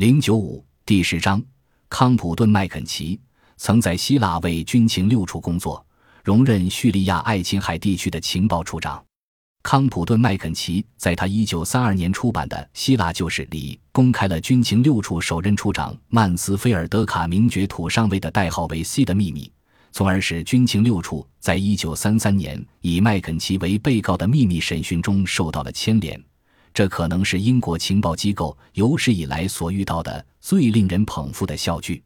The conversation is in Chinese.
零九五第十章，康普顿·麦肯齐曾在希腊为军情六处工作，荣任叙利亚爱琴海地区的情报处长。康普顿·麦肯齐在他一九三二年出版的《希腊旧事》里，公开了军情六处首任处长曼斯菲尔德卡名爵土上尉的代号为 C 的秘密，从而使军情六处在一九三三年以麦肯齐为被告的秘密审讯中受到了牵连。这可能是英国情报机构有史以来所遇到的最令人捧腹的笑剧。